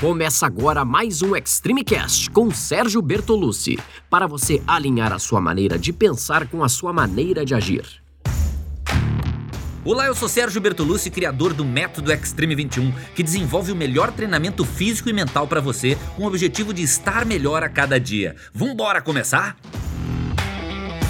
Começa agora mais um Extreme Cast com Sérgio Bertolucci, para você alinhar a sua maneira de pensar com a sua maneira de agir. Olá, eu sou Sérgio Bertolucci, criador do Método Extreme 21, que desenvolve o melhor treinamento físico e mental para você, com o objetivo de estar melhor a cada dia. Vambora começar?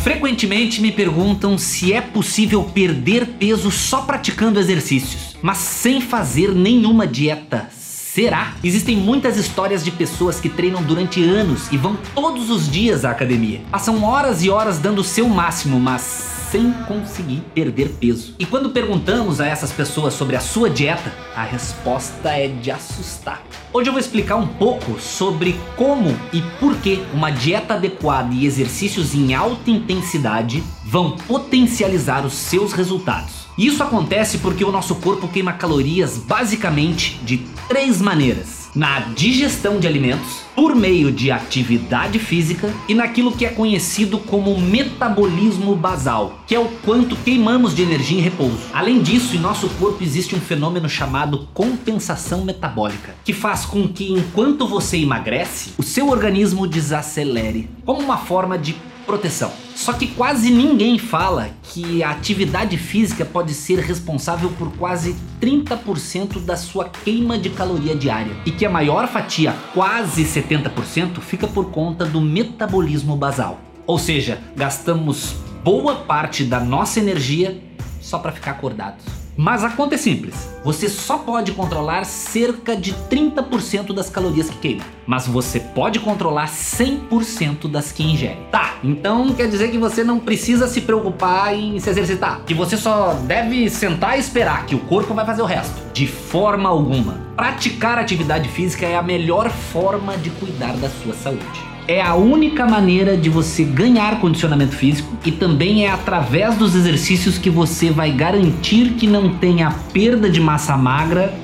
Frequentemente me perguntam se é possível perder peso só praticando exercícios, mas sem fazer nenhuma dieta Será? Existem muitas histórias de pessoas que treinam durante anos e vão todos os dias à academia. Passam horas e horas dando o seu máximo, mas sem conseguir perder peso. E quando perguntamos a essas pessoas sobre a sua dieta, a resposta é de assustar. Hoje eu vou explicar um pouco sobre como e por que uma dieta adequada e exercícios em alta intensidade vão potencializar os seus resultados. Isso acontece porque o nosso corpo queima calorias basicamente de três maneiras na digestão de alimentos, por meio de atividade física e naquilo que é conhecido como metabolismo basal, que é o quanto queimamos de energia em repouso. Além disso, em nosso corpo existe um fenômeno chamado compensação metabólica, que faz com que enquanto você emagrece, o seu organismo desacelere, como uma forma de proteção. Só que quase ninguém fala que a atividade física pode ser responsável por quase 30% da sua queima de caloria diária e que a maior fatia, quase 70%, fica por conta do metabolismo basal. Ou seja, gastamos boa parte da nossa energia só para ficar acordados. Mas a conta é simples. Você só pode controlar cerca de 30% das calorias que queima, mas você pode controlar 100% das que ingere. Tá, então quer dizer que você não precisa se preocupar em se exercitar, que você só deve sentar e esperar que o corpo vai fazer o resto. De forma alguma. Praticar atividade física é a melhor forma de cuidar da sua saúde é a única maneira de você ganhar condicionamento físico e também é através dos exercícios que você vai garantir que não tenha perda de massa magra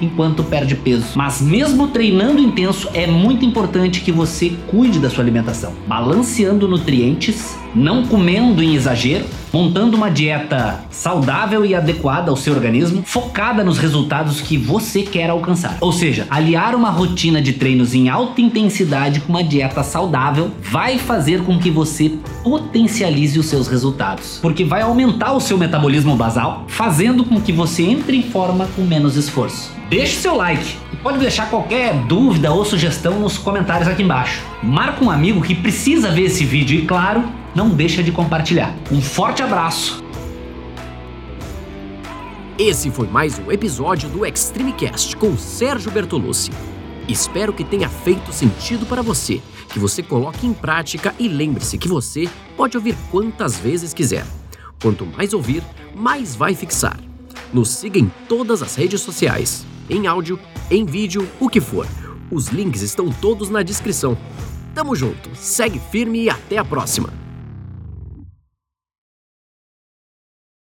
enquanto perde peso. Mas mesmo treinando intenso, é muito importante que você cuide da sua alimentação, balanceando nutrientes, não comendo em exagero, montando uma dieta saudável e adequada ao seu organismo, focada nos resultados que você quer alcançar. Ou seja, aliar uma rotina de treinos em alta intensidade com uma dieta saudável vai fazer com que você potencialize os seus resultados, porque vai aumentar o seu metabolismo basal, fazendo com que você entre em forma com menos esforço. Deixe seu like pode deixar qualquer dúvida ou sugestão nos comentários aqui embaixo. Marca um amigo que precisa ver esse vídeo e, claro, não deixa de compartilhar. Um forte abraço! Esse foi mais um episódio do Extreme Cast com Sérgio Bertolucci. Espero que tenha feito sentido para você, que você coloque em prática e lembre-se que você pode ouvir quantas vezes quiser. Quanto mais ouvir, mais vai fixar. Nos siga em todas as redes sociais em áudio, em vídeo, o que for. Os links estão todos na descrição. Tamo junto, segue firme e até a próxima!